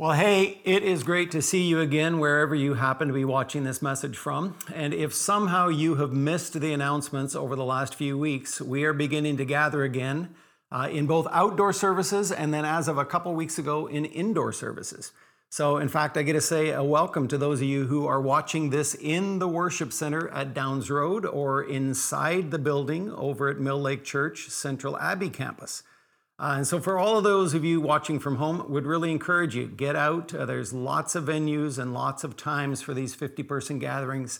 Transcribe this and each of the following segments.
Well, hey, it is great to see you again wherever you happen to be watching this message from. And if somehow you have missed the announcements over the last few weeks, we are beginning to gather again uh, in both outdoor services and then, as of a couple weeks ago, in indoor services. So, in fact, I get to say a welcome to those of you who are watching this in the worship center at Downs Road or inside the building over at Mill Lake Church Central Abbey campus. Uh, and so, for all of those of you watching from home, would really encourage you get out. Uh, there's lots of venues and lots of times for these 50 person gatherings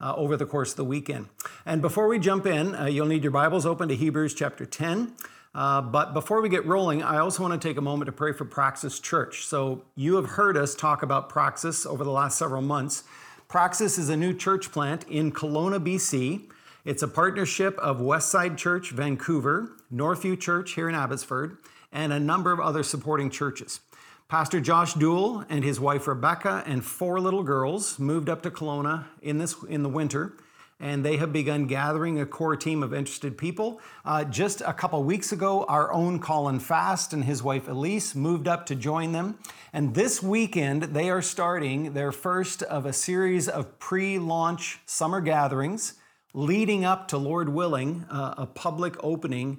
uh, over the course of the weekend. And before we jump in, uh, you'll need your Bibles open to Hebrews chapter 10. Uh, but before we get rolling, I also want to take a moment to pray for Praxis Church. So, you have heard us talk about Praxis over the last several months. Praxis is a new church plant in Kelowna, BC. It's a partnership of Westside Church, Vancouver, Northview Church here in Abbotsford, and a number of other supporting churches. Pastor Josh Duell and his wife Rebecca and four little girls moved up to Kelowna in this in the winter, and they have begun gathering a core team of interested people. Uh, just a couple weeks ago, our own Colin Fast and his wife Elise moved up to join them, and this weekend they are starting their first of a series of pre-launch summer gatherings, leading up to Lord willing uh, a public opening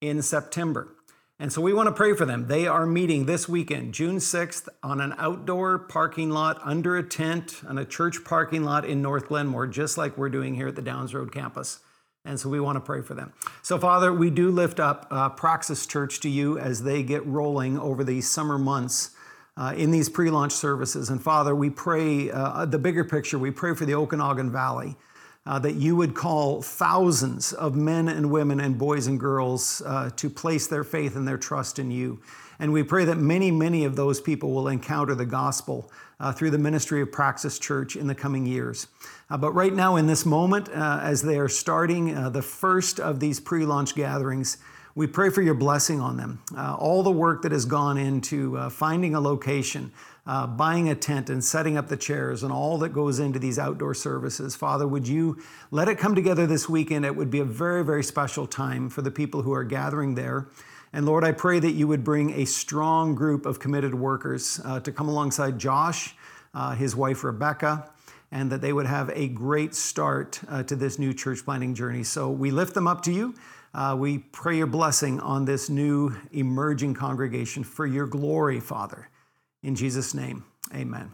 in September. And so we want to pray for them. They are meeting this weekend, June 6th, on an outdoor parking lot under a tent on a church parking lot in North Glenmore, just like we're doing here at the Downs Road campus. And so we want to pray for them. So, Father, we do lift up uh, Praxis Church to you as they get rolling over these summer months uh, in these pre launch services. And Father, we pray uh, the bigger picture, we pray for the Okanagan Valley uh, that you would call thousands of men and women and boys and girls uh, to place their faith and their trust in you. And we pray that many, many of those people will encounter the gospel uh, through the ministry of Praxis Church in the coming years. Uh, but right now, in this moment, uh, as they are starting uh, the first of these pre launch gatherings, we pray for your blessing on them. all the work that has gone into finding a location, uh, buying a tent and setting up the chairs and all that goes into these outdoor services. Father, would you let it come together this weekend? It would be a very, very special time for the people who are gathering there. And Lord, I pray that you would bring a strong group of committed workers uh, to come alongside Josh, uh, his wife Rebecca, and that they would have a great start uh, to this new church planting journey. So we lift them up to you. Uh, we pray your blessing on this new emerging congregation for your glory, Father. In Jesus' name, amen.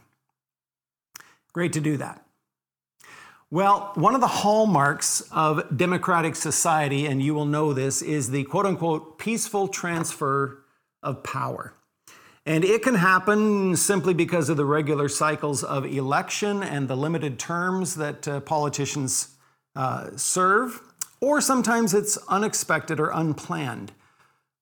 Great to do that. Well, one of the hallmarks of democratic society, and you will know this, is the quote unquote peaceful transfer of power. And it can happen simply because of the regular cycles of election and the limited terms that uh, politicians uh, serve, or sometimes it's unexpected or unplanned.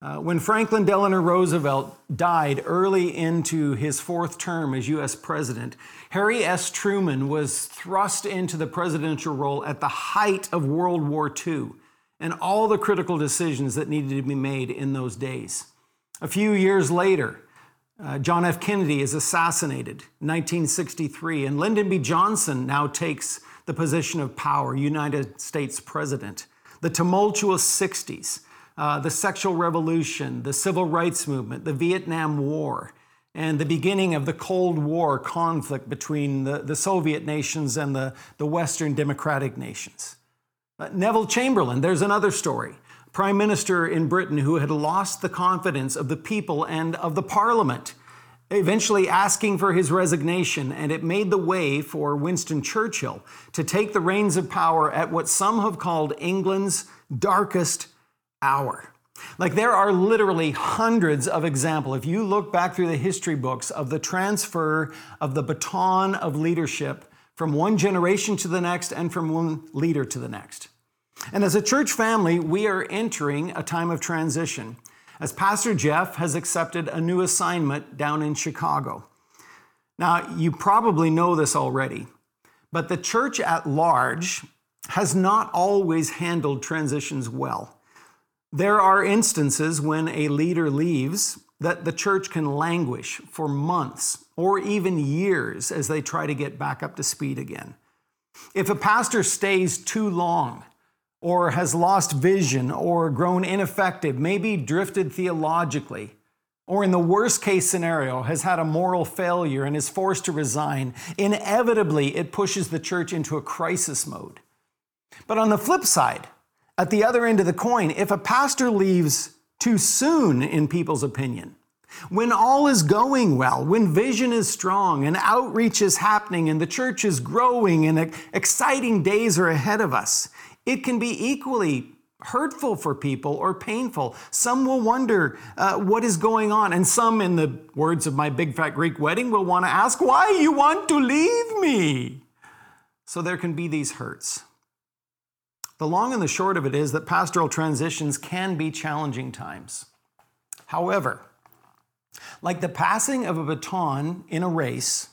Uh, when Franklin Delano Roosevelt died early into his fourth term as US president, Harry S. Truman was thrust into the presidential role at the height of World War II and all the critical decisions that needed to be made in those days. A few years later, uh, John F. Kennedy is assassinated, 1963, and Lyndon B. Johnson now takes the position of power, United States President. The tumultuous 60s uh, the sexual revolution, the civil rights movement, the Vietnam War, and the beginning of the Cold War conflict between the, the Soviet nations and the, the Western democratic nations. Uh, Neville Chamberlain, there's another story. Prime Minister in Britain who had lost the confidence of the people and of the Parliament, eventually asking for his resignation, and it made the way for Winston Churchill to take the reins of power at what some have called England's darkest hour. Like there are literally hundreds of examples. If you look back through the history books of the transfer of the baton of leadership from one generation to the next and from one leader to the next. And as a church family, we are entering a time of transition as Pastor Jeff has accepted a new assignment down in Chicago. Now, you probably know this already, but the church at large has not always handled transitions well. There are instances when a leader leaves that the church can languish for months or even years as they try to get back up to speed again. If a pastor stays too long, or has lost vision, or grown ineffective, maybe drifted theologically, or in the worst case scenario, has had a moral failure and is forced to resign, inevitably it pushes the church into a crisis mode. But on the flip side, at the other end of the coin, if a pastor leaves too soon, in people's opinion, when all is going well, when vision is strong and outreach is happening and the church is growing and exciting days are ahead of us, it can be equally hurtful for people or painful. Some will wonder uh, what is going on, and some, in the words of my big fat Greek wedding, will want to ask why you want to leave me. So there can be these hurts. The long and the short of it is that pastoral transitions can be challenging times. However, like the passing of a baton in a race,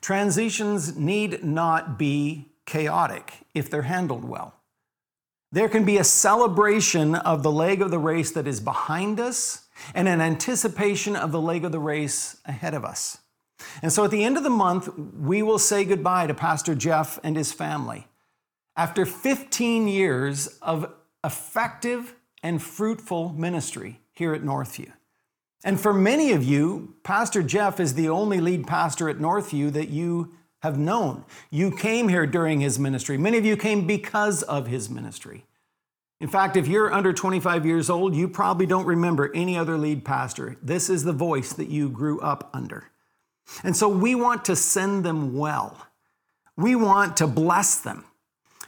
transitions need not be chaotic if they're handled well. There can be a celebration of the leg of the race that is behind us and an anticipation of the leg of the race ahead of us. And so at the end of the month, we will say goodbye to Pastor Jeff and his family. After 15 years of effective and fruitful ministry here at Northview. And for many of you, Pastor Jeff is the only lead pastor at Northview that you have known. You came here during his ministry. Many of you came because of his ministry. In fact, if you're under 25 years old, you probably don't remember any other lead pastor. This is the voice that you grew up under. And so we want to send them well. We want to bless them.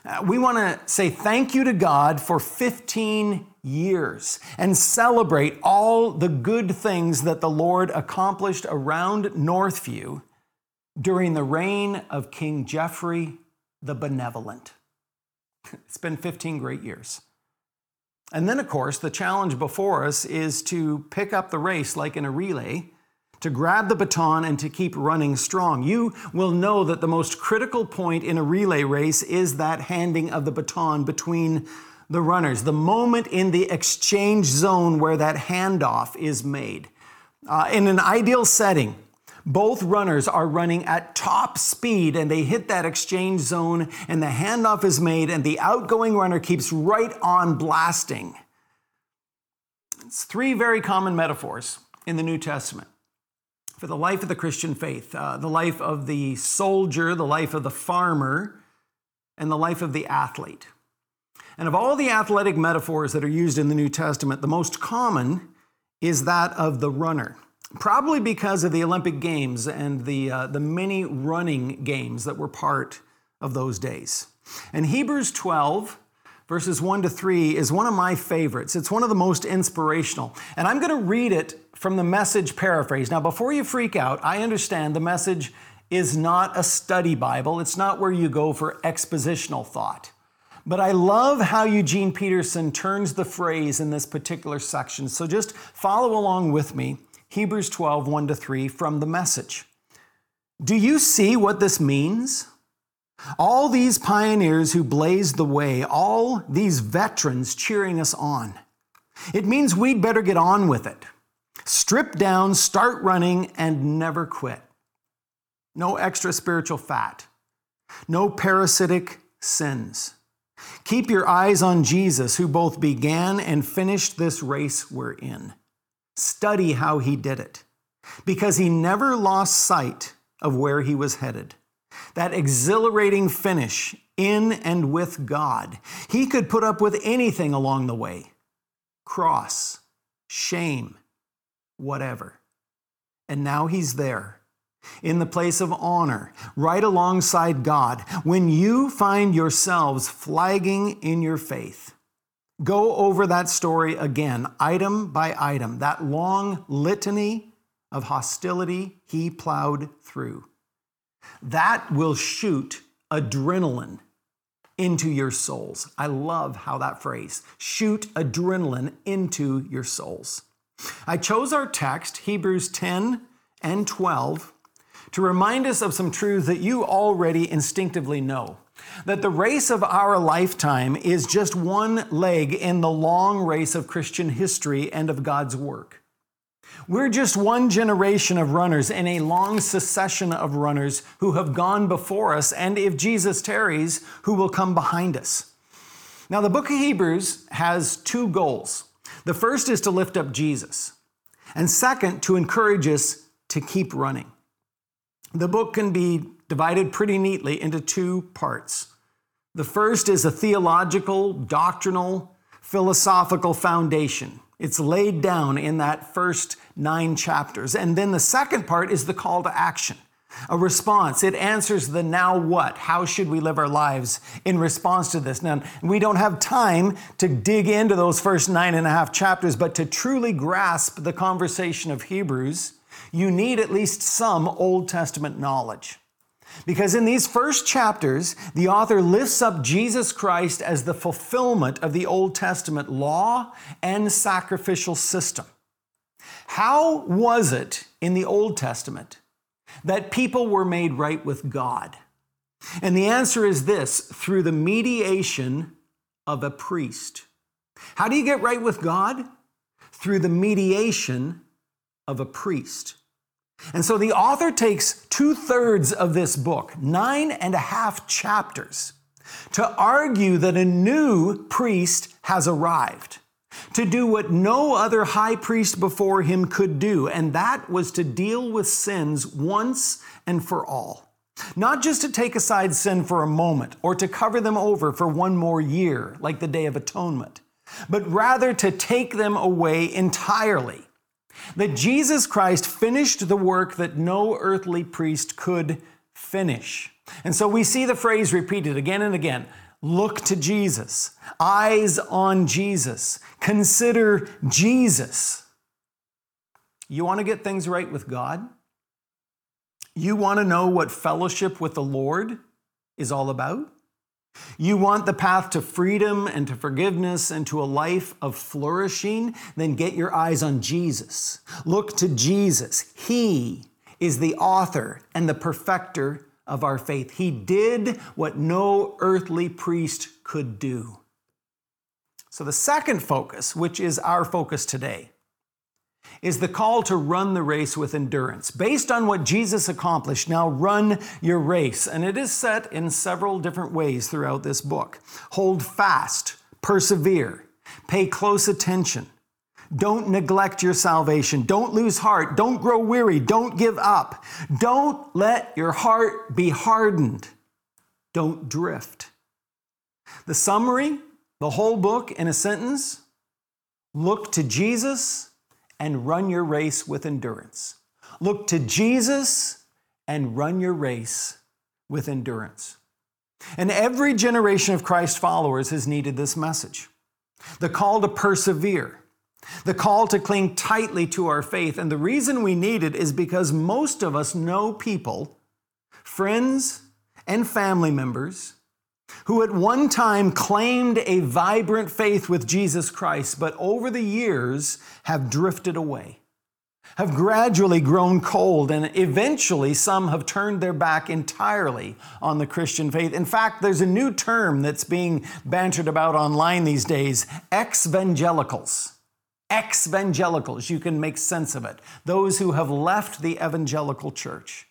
Uh, we want to say thank you to God for 15 years and celebrate all the good things that the Lord accomplished around Northview during the reign of King Geoffrey the Benevolent. It's been 15 great years. And then, of course, the challenge before us is to pick up the race like in a relay, to grab the baton and to keep running strong. You will know that the most critical point in a relay race is that handing of the baton between the runners, the moment in the exchange zone where that handoff is made. Uh, in an ideal setting, both runners are running at top speed and they hit that exchange zone and the handoff is made and the outgoing runner keeps right on blasting. It's three very common metaphors in the New Testament for the life of the Christian faith uh, the life of the soldier, the life of the farmer, and the life of the athlete. And of all the athletic metaphors that are used in the New Testament, the most common is that of the runner probably because of the Olympic Games and the, uh, the many running games that were part of those days. And Hebrews 12, verses 1 to 3, is one of my favorites. It's one of the most inspirational. And I'm going to read it from the message paraphrase. Now, before you freak out, I understand the message is not a study Bible, it's not where you go for expositional thought. But I love how Eugene Peterson turns the phrase in this particular section. So just follow along with me Hebrews 12, 1 to 3 from the message. Do you see what this means? All these pioneers who blazed the way, all these veterans cheering us on. It means we'd better get on with it. Strip down, start running, and never quit. No extra spiritual fat. No parasitic sins. Keep your eyes on Jesus, who both began and finished this race we're in. Study how he did it because he never lost sight of where he was headed. That exhilarating finish in and with God. He could put up with anything along the way cross, shame, whatever. And now he's there in the place of honor, right alongside God. When you find yourselves flagging in your faith, Go over that story again, item by item, that long litany of hostility he plowed through. That will shoot adrenaline into your souls. I love how that phrase, shoot adrenaline into your souls. I chose our text, Hebrews 10 and 12, to remind us of some truths that you already instinctively know that the race of our lifetime is just one leg in the long race of Christian history and of God's work. We're just one generation of runners in a long succession of runners who have gone before us, and if Jesus tarries, who will come behind us. Now, the book of Hebrews has two goals. The first is to lift up Jesus. And second, to encourage us to keep running. The book can be divided pretty neatly into two parts. The first is a theological, doctrinal, philosophical foundation. It's laid down in that first nine chapters. And then the second part is the call to action, a response. It answers the now what? How should we live our lives in response to this? Now, we don't have time to dig into those first nine and a half chapters, but to truly grasp the conversation of Hebrews, you need at least some Old Testament knowledge. Because in these first chapters, the author lifts up Jesus Christ as the fulfillment of the Old Testament law and sacrificial system. How was it in the Old Testament that people were made right with God? And the answer is this through the mediation of a priest. How do you get right with God? Through the mediation of a priest. And so the author takes two thirds of this book, nine and a half chapters, to argue that a new priest has arrived to do what no other high priest before him could do, and that was to deal with sins once and for all. Not just to take aside sin for a moment or to cover them over for one more year, like the Day of Atonement, but rather to take them away entirely that Jesus Christ finished the work that no earthly priest could finish. And so we see the phrase repeated again and again look to Jesus, eyes on Jesus, consider Jesus. You want to get things right with God? You want to know what fellowship with the Lord is all about? You want the path to freedom and to forgiveness and to a life of flourishing? Then get your eyes on Jesus. Look to Jesus. He is the author and the perfecter of our faith. He did what no earthly priest could do. So, the second focus, which is our focus today, is the call to run the race with endurance. Based on what Jesus accomplished, now run your race. And it is set in several different ways throughout this book. Hold fast, persevere, pay close attention. Don't neglect your salvation. Don't lose heart. Don't grow weary. Don't give up. Don't let your heart be hardened. Don't drift. The summary, the whole book in a sentence look to Jesus and run your race with endurance. Look to Jesus and run your race with endurance. And every generation of Christ followers has needed this message the call to persevere, the call to cling tightly to our faith. And the reason we need it is because most of us know people, friends, and family members who at one time claimed a vibrant faith with Jesus Christ, but over the years have drifted away, have gradually grown cold, and eventually some have turned their back entirely on the Christian faith. In fact, there's a new term that's being bantered about online these days ex-evangelicals. Ex-evangelicals, you can make sense of it. Those who have left the evangelical church.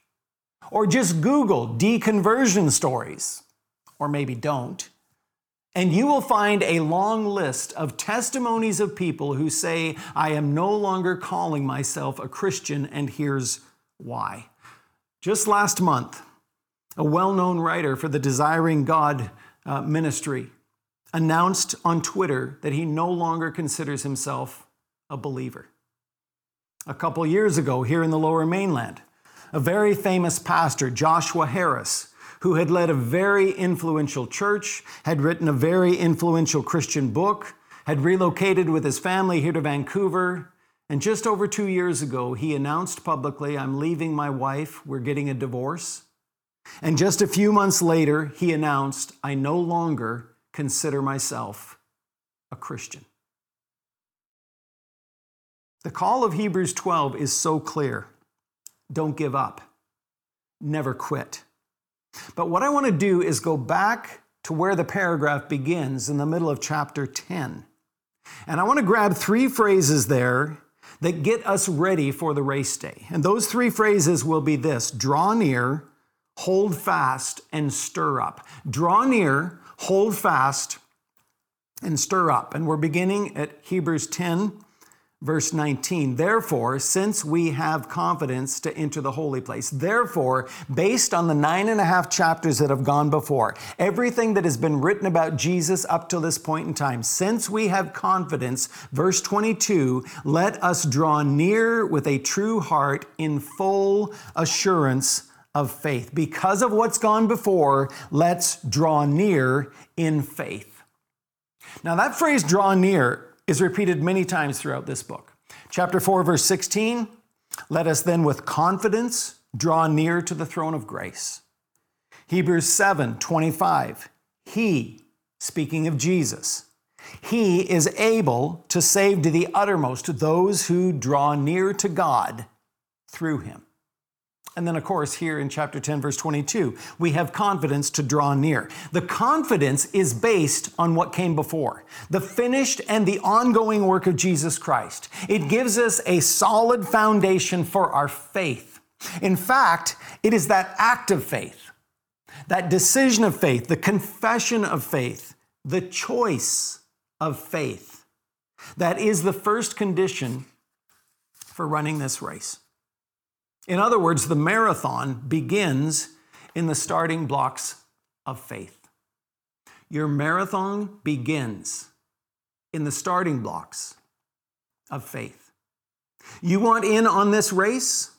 Or just Google deconversion stories or maybe don't. And you will find a long list of testimonies of people who say, I am no longer calling myself a Christian, and here's why. Just last month, a well known writer for the Desiring God uh, ministry announced on Twitter that he no longer considers himself a believer. A couple years ago, here in the lower mainland, a very famous pastor, Joshua Harris, who had led a very influential church, had written a very influential Christian book, had relocated with his family here to Vancouver. And just over two years ago, he announced publicly, I'm leaving my wife, we're getting a divorce. And just a few months later, he announced, I no longer consider myself a Christian. The call of Hebrews 12 is so clear don't give up, never quit. But what I want to do is go back to where the paragraph begins in the middle of chapter 10. And I want to grab three phrases there that get us ready for the race day. And those three phrases will be this draw near, hold fast, and stir up. Draw near, hold fast, and stir up. And we're beginning at Hebrews 10, verse 19. Therefore, since we have confidence to enter the holy place, therefore, based on the nine and a half chapters that have gone before, everything that has been written about Jesus up to this point in time, since we have confidence, verse 22, let us draw near with a true heart in full assurance of faith. Because of what's gone before, let's draw near in faith. Now, that phrase, draw near, is repeated many times throughout this book. Chapter 4, verse 16 let us then with confidence draw near to the throne of grace. Hebrews 7 25, he, speaking of Jesus, he is able to save to the uttermost those who draw near to God through him. And then, of course, here in chapter 10, verse 22, we have confidence to draw near. The confidence is based on what came before the finished and the ongoing work of Jesus Christ. It gives us a solid foundation for our faith. In fact, it is that act of faith, that decision of faith, the confession of faith, the choice of faith that is the first condition for running this race. In other words, the marathon begins in the starting blocks of faith. Your marathon begins in the starting blocks of faith. You want in on this race?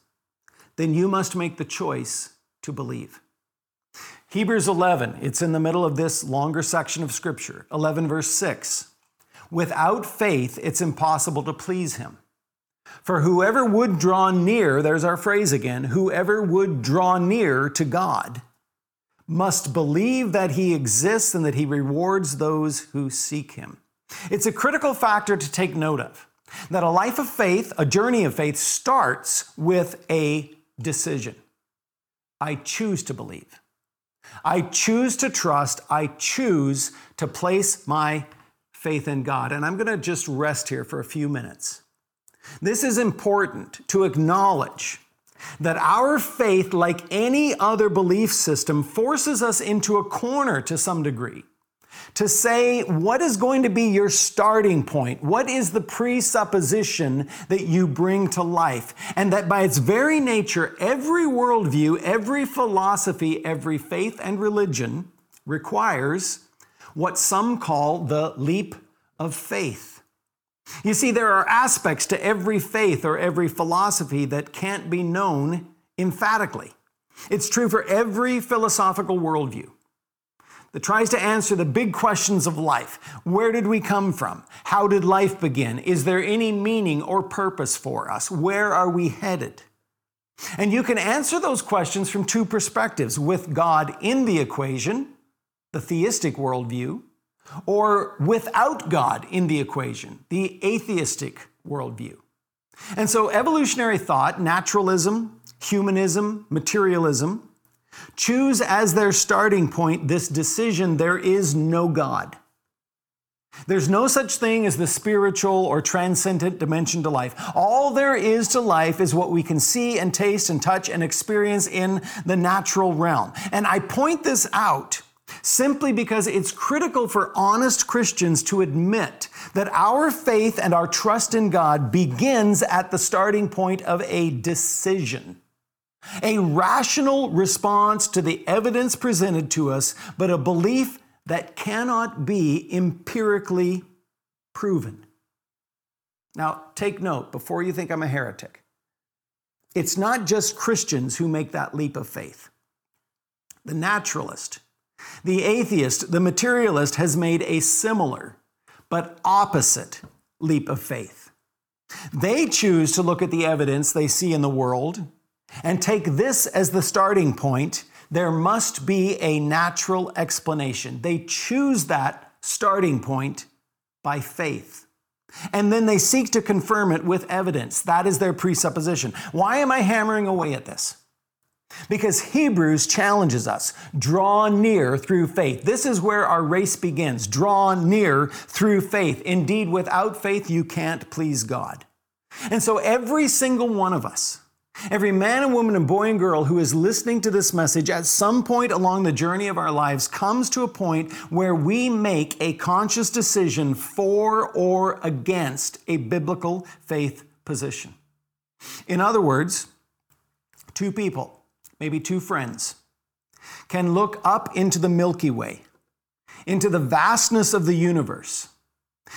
Then you must make the choice to believe. Hebrews 11, it's in the middle of this longer section of Scripture, 11, verse 6. Without faith, it's impossible to please Him. For whoever would draw near, there's our phrase again, whoever would draw near to God must believe that he exists and that he rewards those who seek him. It's a critical factor to take note of that a life of faith, a journey of faith, starts with a decision. I choose to believe. I choose to trust. I choose to place my faith in God. And I'm going to just rest here for a few minutes. This is important to acknowledge that our faith, like any other belief system, forces us into a corner to some degree. To say, what is going to be your starting point? What is the presupposition that you bring to life? And that by its very nature, every worldview, every philosophy, every faith and religion requires what some call the leap of faith. You see, there are aspects to every faith or every philosophy that can't be known emphatically. It's true for every philosophical worldview that tries to answer the big questions of life. Where did we come from? How did life begin? Is there any meaning or purpose for us? Where are we headed? And you can answer those questions from two perspectives with God in the equation, the theistic worldview, or without God in the equation, the atheistic worldview. And so, evolutionary thought, naturalism, humanism, materialism, choose as their starting point this decision there is no God. There's no such thing as the spiritual or transcendent dimension to life. All there is to life is what we can see and taste and touch and experience in the natural realm. And I point this out simply because it's critical for honest Christians to admit that our faith and our trust in God begins at the starting point of a decision. A rational response to the evidence presented to us, but a belief that cannot be empirically proven. Now, take note before you think I'm a heretic. It's not just Christians who make that leap of faith. The naturalist, the atheist, the materialist, has made a similar but opposite leap of faith. They choose to look at the evidence they see in the world and take this as the starting point. There must be a natural explanation. They choose that starting point by faith. And then they seek to confirm it with evidence. That is their presupposition. Why am I hammering away at this? Because Hebrews challenges us draw near through faith. This is where our race begins. Draw near through faith. Indeed, without faith, you can't please God. And so, every single one of us, Every man and woman and boy and girl who is listening to this message at some point along the journey of our lives comes to a point where we make a conscious decision for or against a biblical faith position. In other words, two people, maybe two friends, can look up into the Milky Way, into the vastness of the universe,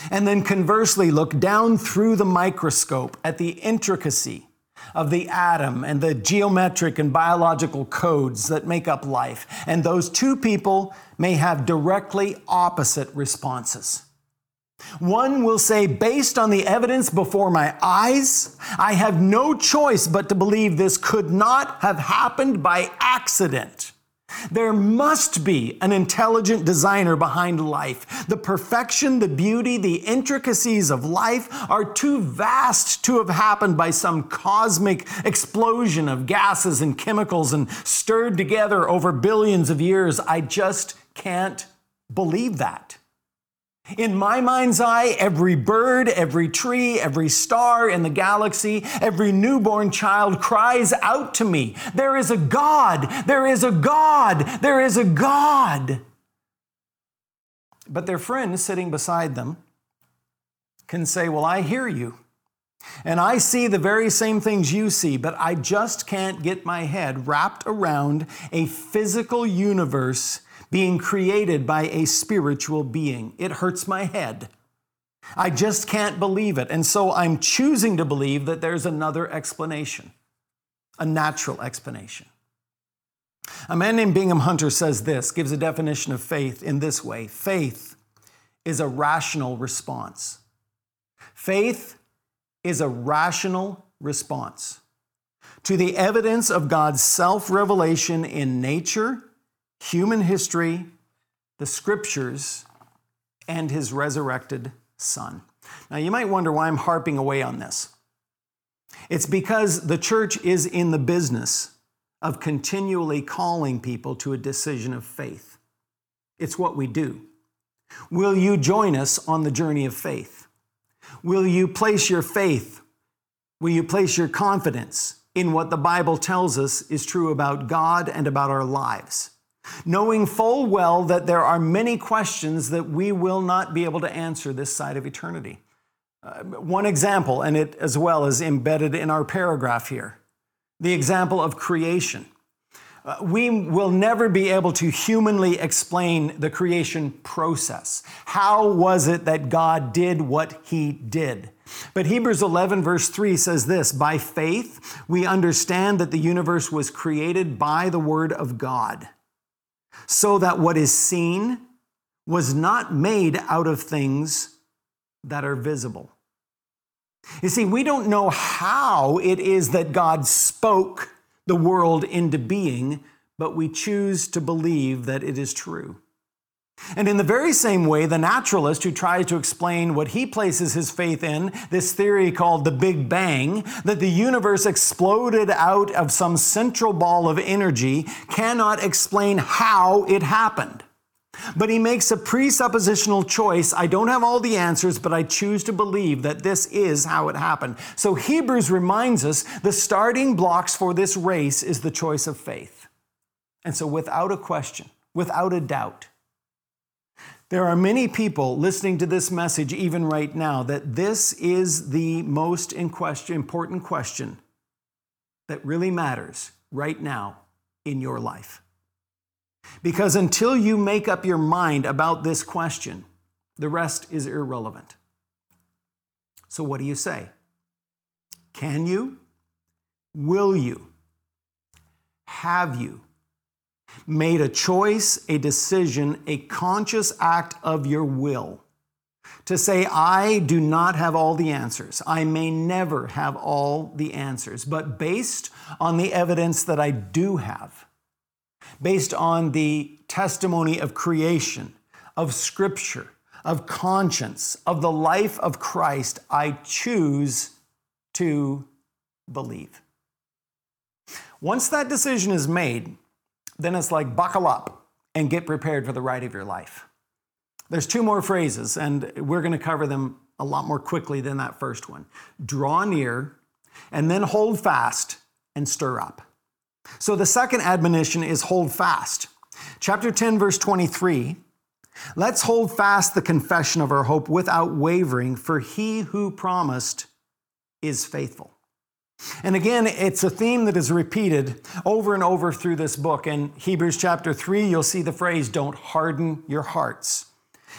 and then conversely look down through the microscope at the intricacy of the atom and the geometric and biological codes that make up life. And those two people may have directly opposite responses. One will say, based on the evidence before my eyes, I have no choice but to believe this could not have happened by accident. There must be an intelligent designer behind life. The perfection, the beauty, the intricacies of life are too vast to have happened by some cosmic explosion of gases and chemicals and stirred together over billions of years. I just can't believe that. In my mind's eye, every bird, every tree, every star in the galaxy, every newborn child cries out to me, There is a God! There is a God! There is a God! But their friend sitting beside them can say, Well, I hear you. And I see the very same things you see, but I just can't get my head wrapped around a physical universe being created by a spiritual being. It hurts my head. I just can't believe it. And so I'm choosing to believe that there's another explanation, a natural explanation. A man named Bingham Hunter says this, gives a definition of faith in this way faith is a rational response. Faith is a rational response to the evidence of God's self revelation in nature human history, the scriptures, and his resurrected son. Now, you might wonder why I'm harping away on this. It's because the church is in the business of continually calling people to a decision of faith. It's what we do. Will you join us on the journey of faith? Will you place your faith? Will you place your confidence in what the Bible tells us is true about God and about our lives? Knowing full well that there are many questions that we will not be able to answer this side of eternity. Uh, one example, and it as well is embedded in our paragraph here the example of creation. Uh, we will never be able to humanly explain the creation process. How was it that God did what he did? But Hebrews 11, verse 3 says this By faith, we understand that the universe was created by the word of God so that what is seen was not made out of things that are visible. You see, we don't know how it is that God spoke the world into being, but we choose to believe that it is true. And in the very same way, the naturalist who tries to explain what he places his faith in, this theory called the Big Bang, that the universe exploded out of some central ball of energy, cannot explain how it happened. But he makes a presuppositional choice. I don't have all the answers, but I choose to believe that this is how it happened. So Hebrews reminds us the starting blocks for this race is the choice of faith. And so, without a question, without a doubt, there are many people listening to this message, even right now, that this is the most question, important question that really matters right now in your life. Because until you make up your mind about this question, the rest is irrelevant. So, what do you say? Can you? Will you? Have you? Made a choice, a decision, a conscious act of your will to say, I do not have all the answers. I may never have all the answers, but based on the evidence that I do have, based on the testimony of creation, of scripture, of conscience, of the life of Christ, I choose to believe. Once that decision is made, then it's like buckle up and get prepared for the ride of your life. There's two more phrases, and we're going to cover them a lot more quickly than that first one. Draw near, and then hold fast and stir up. So the second admonition is hold fast. Chapter 10, verse 23 Let's hold fast the confession of our hope without wavering, for he who promised is faithful. And again, it's a theme that is repeated over and over through this book. In Hebrews chapter 3, you'll see the phrase, don't harden your hearts.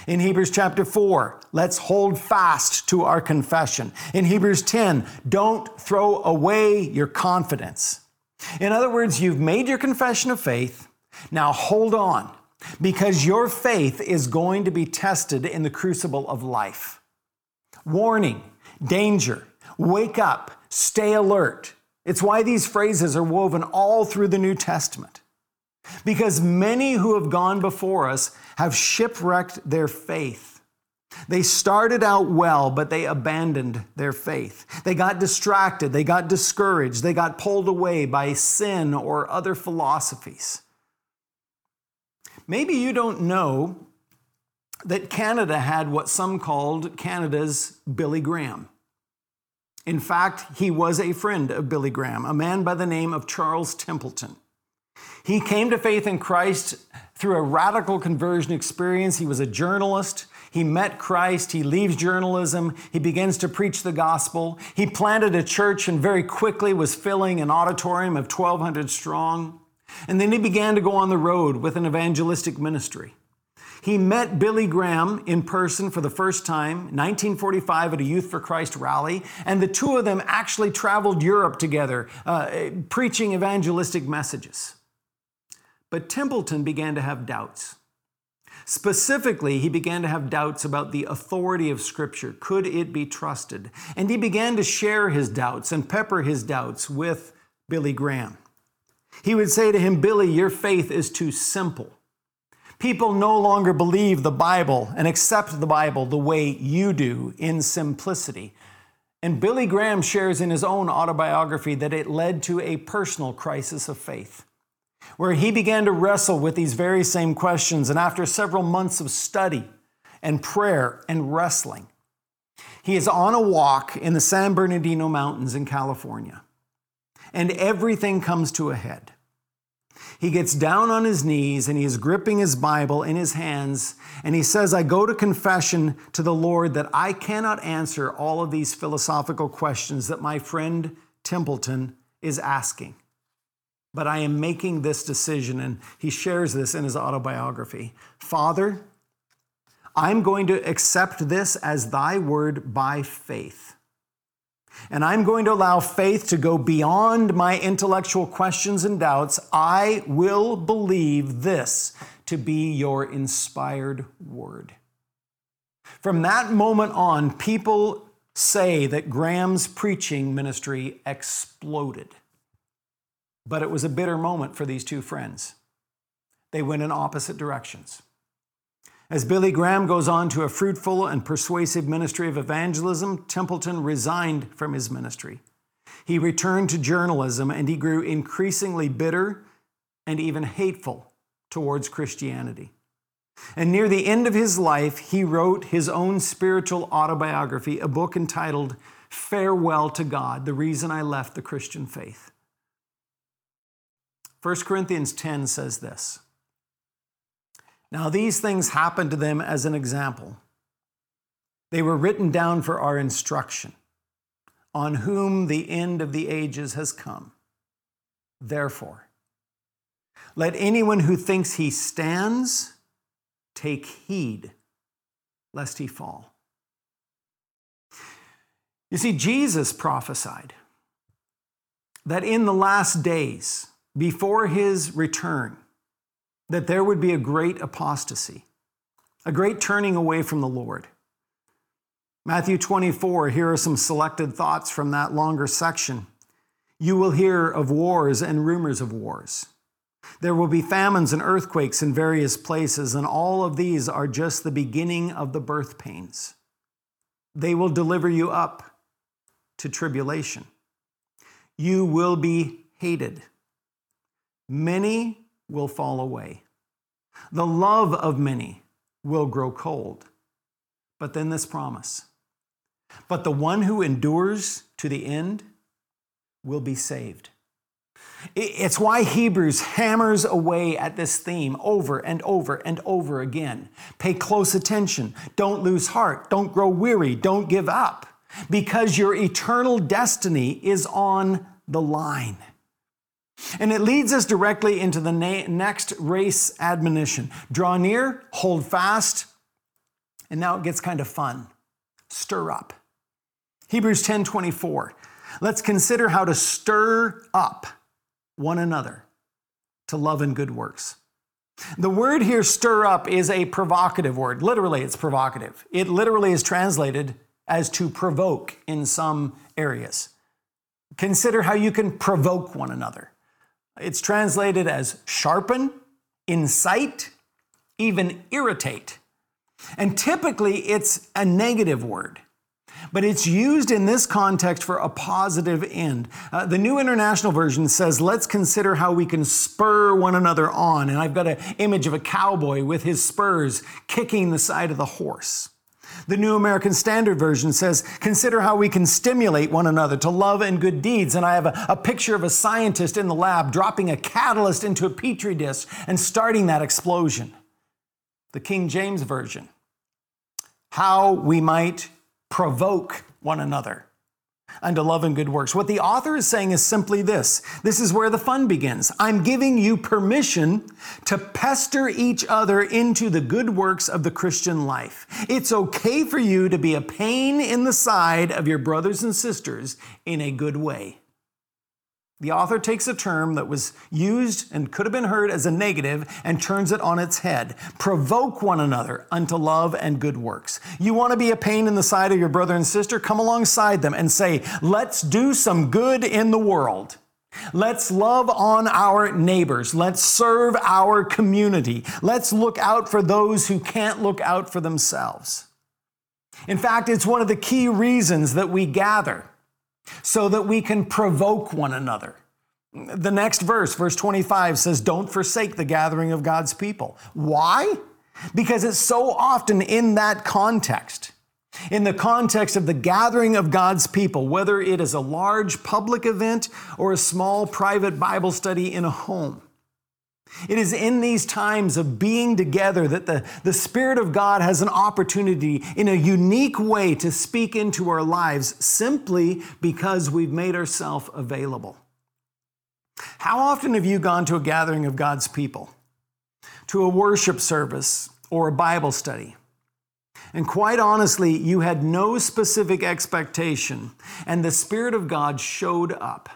In Hebrews chapter 4, let's hold fast to our confession. In Hebrews 10, don't throw away your confidence. In other words, you've made your confession of faith. Now hold on because your faith is going to be tested in the crucible of life. Warning, danger, wake up, stay alert. It's why these phrases are woven all through the New Testament. Because many who have gone before us have shipwrecked their faith. They started out well, but they abandoned their faith. They got distracted, they got discouraged, they got pulled away by sin or other philosophies. Maybe you don't know that Canada had what some called Canada's Billy Graham. In fact, he was a friend of Billy Graham, a man by the name of Charles Templeton. He came to faith in Christ through a radical conversion experience. He was a journalist. He met Christ. He leaves journalism. He begins to preach the gospel. He planted a church and very quickly was filling an auditorium of 1,200 strong. And then he began to go on the road with an evangelistic ministry. He met Billy Graham in person for the first time, 1945, at a Youth for Christ rally, and the two of them actually traveled Europe together, uh, preaching evangelistic messages. But Templeton began to have doubts. Specifically, he began to have doubts about the authority of Scripture. Could it be trusted? And he began to share his doubts and pepper his doubts with Billy Graham. He would say to him, Billy, your faith is too simple. People no longer believe the Bible and accept the Bible the way you do in simplicity. And Billy Graham shares in his own autobiography that it led to a personal crisis of faith, where he began to wrestle with these very same questions. And after several months of study and prayer and wrestling, he is on a walk in the San Bernardino Mountains in California and everything comes to a head. He gets down on his knees and he is gripping his Bible in his hands and he says, I go to confession to the Lord that I cannot answer all of these philosophical questions that my friend Templeton is asking. But I am making this decision, and he shares this in his autobiography. Father, I'm going to accept this as thy word by faith. And I'm going to allow faith to go beyond my intellectual questions and doubts. I will believe this to be your inspired word. From that moment on, people say that Graham's preaching ministry exploded. But it was a bitter moment for these two friends. They went in opposite directions. As Billy Graham goes on to a fruitful and persuasive ministry of evangelism, Templeton resigned from his ministry. He returned to journalism and he grew increasingly bitter and even hateful towards Christianity. And near the end of his life, he wrote his own spiritual autobiography, a book entitled Farewell to God The Reason I Left the Christian Faith. 1 Corinthians 10 says this now, these things happened to them as an example. They were written down for our instruction, on whom the end of the ages has come. Therefore, let anyone who thinks he stands take heed lest he fall. You see, Jesus prophesied that in the last days, before his return, that there would be a great apostasy, a great turning away from the Lord. Matthew 24, here are some selected thoughts from that longer section. You will hear of wars and rumors of wars. There will be famines and earthquakes in various places, and all of these are just the beginning of the birth pains. They will deliver you up to tribulation. You will be hated. Many will fall away. The love of many will grow cold. But then this promise But the one who endures to the end will be saved. It's why Hebrews hammers away at this theme over and over and over again. Pay close attention. Don't lose heart. Don't grow weary. Don't give up because your eternal destiny is on the line. And it leads us directly into the na- next race admonition draw near, hold fast, and now it gets kind of fun. Stir up. Hebrews 10 24. Let's consider how to stir up one another to love and good works. The word here, stir up, is a provocative word. Literally, it's provocative. It literally is translated as to provoke in some areas. Consider how you can provoke one another. It's translated as sharpen, incite, even irritate. And typically, it's a negative word but it's used in this context for a positive end. Uh, the New International Version says, let's consider how we can spur one another on. And I've got an image of a cowboy with his spurs kicking the side of the horse. The New American Standard Version says, consider how we can stimulate one another to love and good deeds. And I have a, a, picture of a scientist in the lab dropping a catalyst into a petri dish and starting that explosion. The King James Version, how we might provoke one another unto love and good works. What the author is saying is simply this this is where the fun begins. I'm giving you permission to pester each other into the good works of the Christian life. It's okay for you to be a pain in the side of your brothers and sisters in a good way. The author takes a term that was used and could have been heard as a negative and turns it on its head. Provoke one another unto love and good works. You want to be a pain in the side of your brother and sister? Come alongside them and say, let's do some good in the world. Let's love on our neighbors. Let's serve our community. Let's look out for those who can't look out for themselves. In fact, it's one of the key reasons that we gather so that we can provoke one another. The next verse, verse 25, says, Don't forsake the gathering of God's people. Why? Because it's so often in that context, in the context of the gathering of God's people, whether it is a large public event or a small private Bible study in a home, it is in these times of being together that the, the Spirit of God has an opportunity in a unique way to speak into our lives simply because we've made ourselves available. How often have you gone to a gathering of God's people, to a worship service or a Bible study? And quite honestly, you had no specific expectation, and the Spirit of God showed up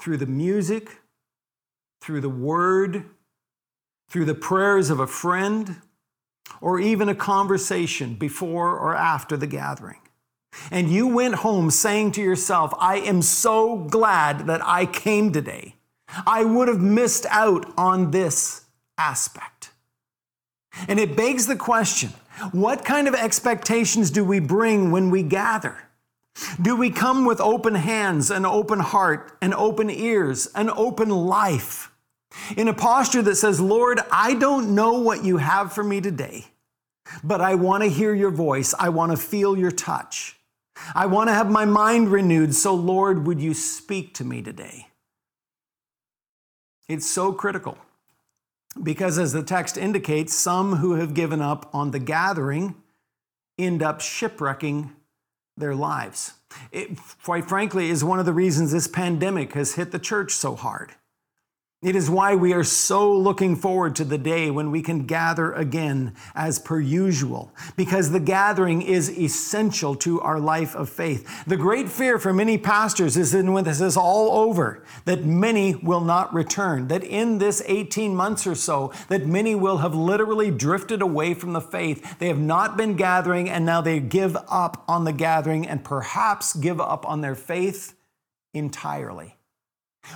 through the music, through the word, through the prayers of a friend, or even a conversation before or after the gathering. And you went home saying to yourself, I am so glad that I came today. I would have missed out on this aspect. And it begs the question what kind of expectations do we bring when we gather? Do we come with open hands, an open heart, and open ears, an open life? In a posture that says, Lord, I don't know what you have for me today, but I want to hear your voice. I want to feel your touch. I want to have my mind renewed. So, Lord, would you speak to me today? It's so critical because, as the text indicates, some who have given up on the gathering end up shipwrecking their lives. It, quite frankly, is one of the reasons this pandemic has hit the church so hard. It is why we are so looking forward to the day when we can gather again as per usual, because the gathering is essential to our life of faith. The great fear for many pastors is that when this is all over, that many will not return, that in this 18 months or so, that many will have literally drifted away from the faith. They have not been gathering and now they give up on the gathering and perhaps give up on their faith entirely.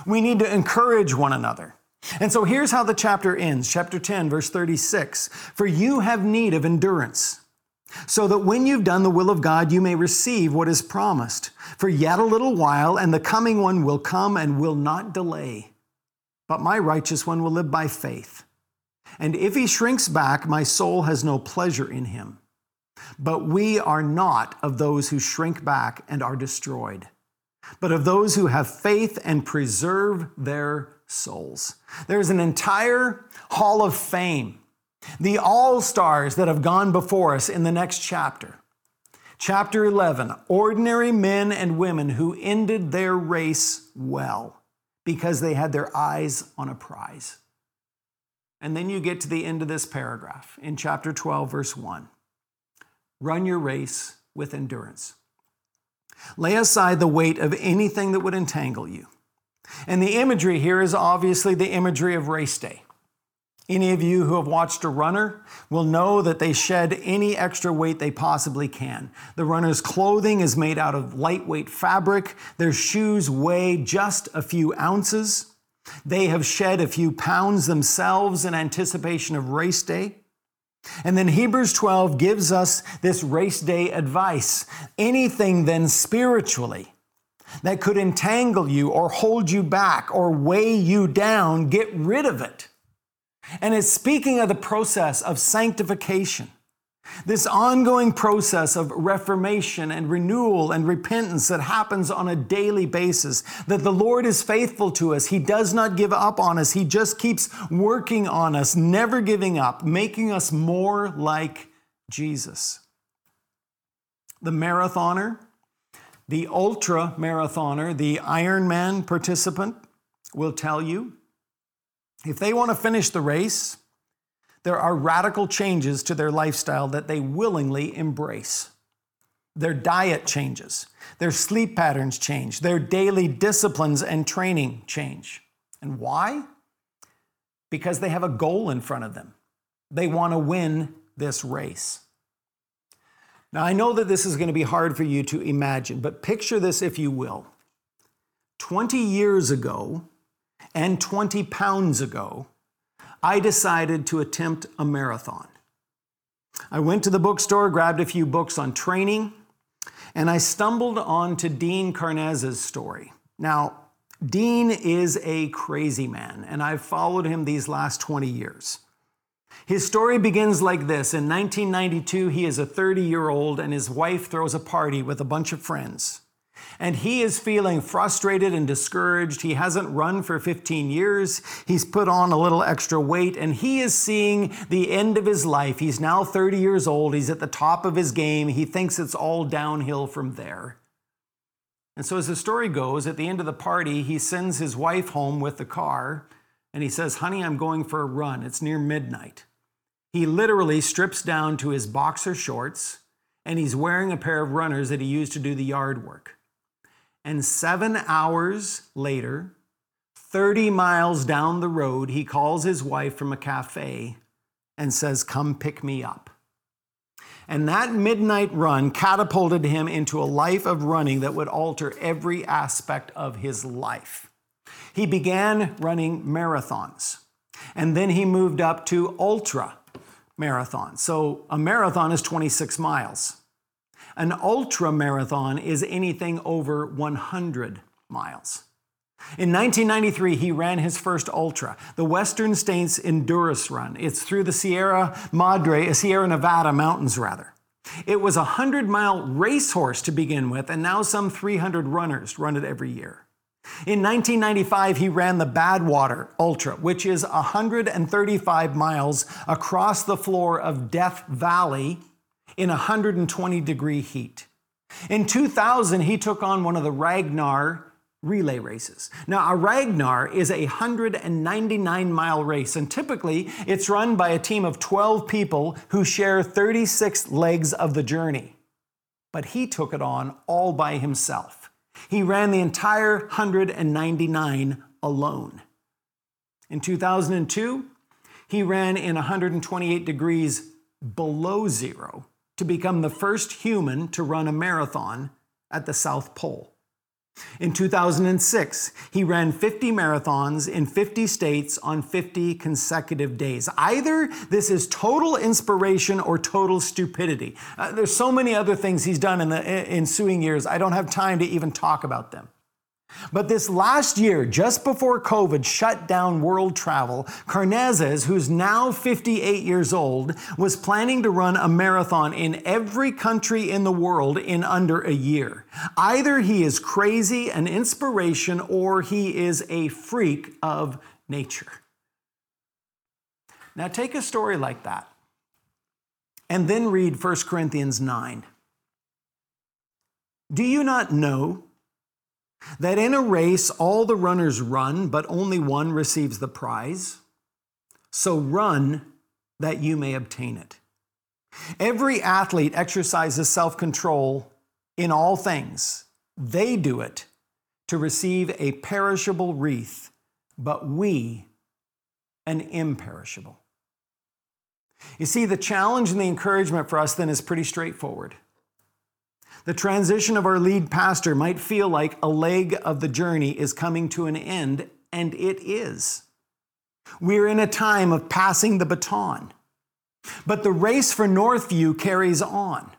We need to encourage one another. And so here's how the chapter ends, chapter 10, verse 36. For you have need of endurance, so that when you've done the will of God, you may receive what is promised. For yet a little while, and the coming one will come and will not delay. But my righteous one will live by faith. And if he shrinks back, my soul has no pleasure in him. But we are not of those who shrink back and are destroyed but of those who have faith and preserve their souls. There's an entire hall of fame, the all stars that have gone before us in the next chapter. Chapter 11 ordinary men and women who ended their race well because they had their eyes on a prize. And then you get to the end of this paragraph in chapter 12, verse 1. Run your race with endurance. Lay aside the weight of anything that would entangle you. And the imagery here is obviously the imagery of race day. Any of you who have watched a runner will know that they shed any extra weight they possibly can. The runner's clothing is made out of lightweight fabric. Their shoes weigh just a few ounces. They have shed a few pounds themselves in anticipation of race day. And then Hebrews 12 gives us this race day advice. Anything then spiritually that could entangle you or hold you back or weigh you down, get rid of it. And it's speaking of the process of sanctification, this ongoing process of reformation and renewal and repentance that happens on a daily basis, that the Lord is faithful to us. He does not give up on us. He just keeps working on us, never giving up, making us more like Jesus. The marathoner, the ultra marathoner, the Ironman participant will tell you if they want to finish the race, there are radical changes to their lifestyle that they willingly embrace. Their diet changes, their sleep patterns change, their daily disciplines and training change. And why? Because they have a goal in front of them. They want to win this race. Now, I know that this is going to be hard for you to imagine, but picture this if you will. 20 years ago, and 20 pounds ago, I decided to attempt a marathon. I went to the bookstore, grabbed a few books on training, and I stumbled onto Dean Karnazes' story. Now, Dean is a crazy man, and I've followed him these last 20 years. His story begins like this In 1992, he is a 30 year old, and his wife throws a party with a bunch of friends and he is feeling frustrated and discouraged. He hasn't run for 15 years. He's put on a little extra weight and he is seeing the end of his life. He's now 30 years old. He's at the top of his game. He thinks it's all downhill from there. And so, as the story goes, at the end of the party, he sends his wife home with the car and he says, Honey, I'm going for a run. It's near midnight. He literally strips down to his boxer shorts and he's wearing a pair of runners that he used to do the yard work. And seven hours later, 30 miles down the road, he calls his wife from a cafe and says, Come pick me up. And that midnight run catapulted him into a life of running that would alter every aspect of his life. He began running marathons, and then he moved up to ultra marathons. So a marathon is 26 miles. An ultra marathon is anything over 100 miles. In 1993, he ran his first ultra, the Western States Endurance Run. It's through the Sierra Madre, uh, Sierra Nevada mountains, rather. It was a 100 mile racehorse to begin with, and now some 300 runners run it every year. In 1995, he ran the Badwater Ultra, which is 135 miles across the floor of Death Valley in 120 degree heat. In 2000, he took on one of the Ragnar relay races. Now, a Ragnar is a 199 mile race, and typically it's run by a team of 12 people who share 36 legs of the journey. But he took it on all by himself. He ran the entire 199 alone. In 2002, he ran in 128 degrees below zero to become the first human to run a marathon at the South Pole. In 2006, he ran 50 marathons in 50 states on 50 consecutive days. Either this is total inspiration or total stupidity. Uh, there's so many other things he's done in the ensuing years, I don't have time to even talk about them. But this last year, just before COVID shut down world travel, Karnazes, who's now 58 years old, was planning to run a marathon in every country in the world in under a year. Either he is crazy, an inspiration, or he is a freak of nature. Now take a story like that and then read 1 Corinthians 9. Do you not know? That in a race all the runners run, but only one receives the prize. So run that you may obtain it. Every athlete exercises self control in all things. They do it to receive a perishable wreath, but we an imperishable. You see, the challenge and the encouragement for us then is pretty straightforward. The transition of our lead pastor might feel like a leg of the journey is coming to an end, and it is. We're in a time of passing the baton. But the race for Northview carries on.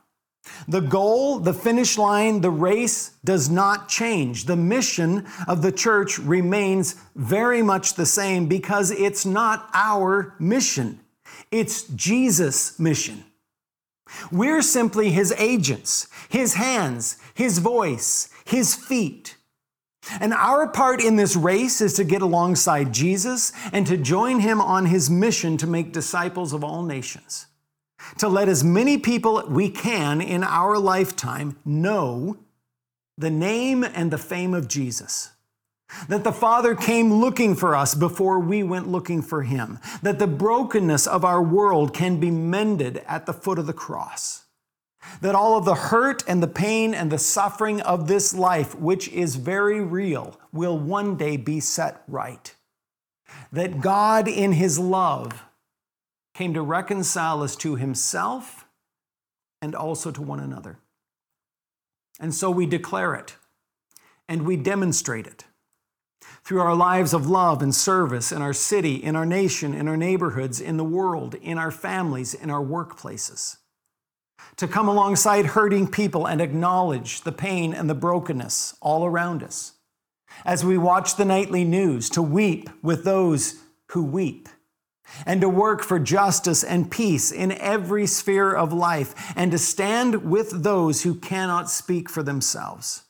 The goal, the finish line, the race does not change. The mission of the church remains very much the same because it's not our mission, it's Jesus' mission. We're simply his agents, his hands, his voice, his feet. And our part in this race is to get alongside Jesus and to join him on his mission to make disciples of all nations. To let as many people we can in our lifetime know the name and the fame of Jesus. That the Father came looking for us before we went looking for Him. That the brokenness of our world can be mended at the foot of the cross. That all of the hurt and the pain and the suffering of this life, which is very real, will one day be set right. That God, in His love, came to reconcile us to Himself and also to one another. And so we declare it and we demonstrate it through our lives of love and service in our city, in our nation, in our neighborhoods, in the world, in our families, in our workplaces. To come alongside hurting people and acknowledge the pain and the brokenness all around us. As we watch the nightly news, to weep with those who weep and to work for justice and peace in every sphere of life, and to stand with those who cannot speak for themselves.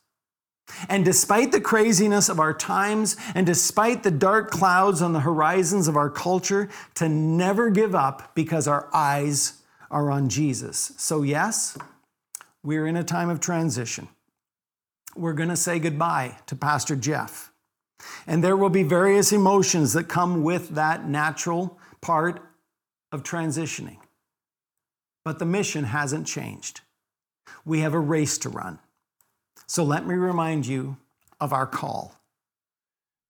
And despite the craziness of our times and despite the dark clouds on the horizons of our culture, to never give up because our eyes are on Jesus. So, yes, we're in a time of transition. We're going to say goodbye to Pastor Jeff. And there will be various emotions that come with that natural part of transitioning. But the mission hasn't changed. We have a race to run. So let me remind you of our call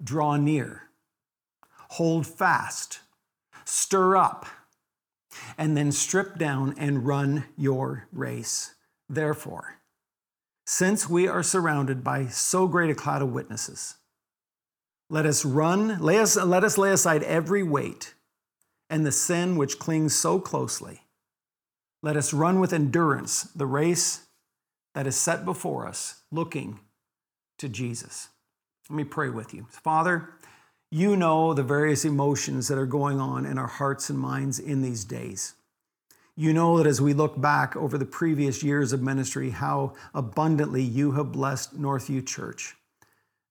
draw near, hold fast, stir up, and then strip down and run your race. Therefore, since we are surrounded by so great a cloud of witnesses, let us run, lay us, let us lay aside every weight and the sin which clings so closely. Let us run with endurance the race that is set before us, looking to Jesus. Let me pray with you. Father, you know the various emotions that are going on in our hearts and minds in these days. You know that as we look back over the previous years of ministry, how abundantly you have blessed Northview Church.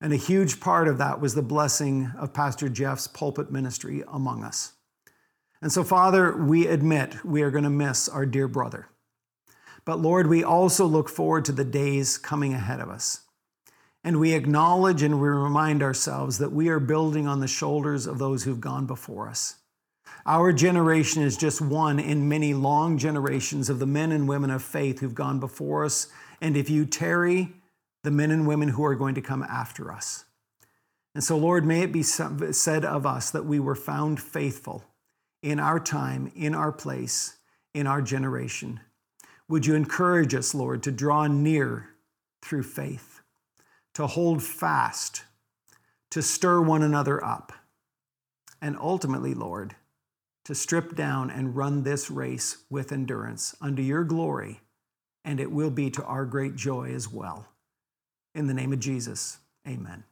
And a huge part of that was the blessing of Pastor Jeff's pulpit ministry among us. And so, Father, we admit we are going to miss our dear brother. But Lord, we also look forward to the days coming ahead of us. And we acknowledge and we remind ourselves that we are building on the shoulders of those who've gone before us. Our generation is just one in many long generations of the men and women of faith who've gone before us. And if you tarry, the men and women who are going to come after us. And so, Lord, may it be said of us that we were found faithful in our time, in our place, in our generation. Would you encourage us, Lord, to draw near through faith, to hold fast, to stir one another up, and ultimately, Lord, to strip down and run this race with endurance under your glory, and it will be to our great joy as well. In the name of Jesus, amen.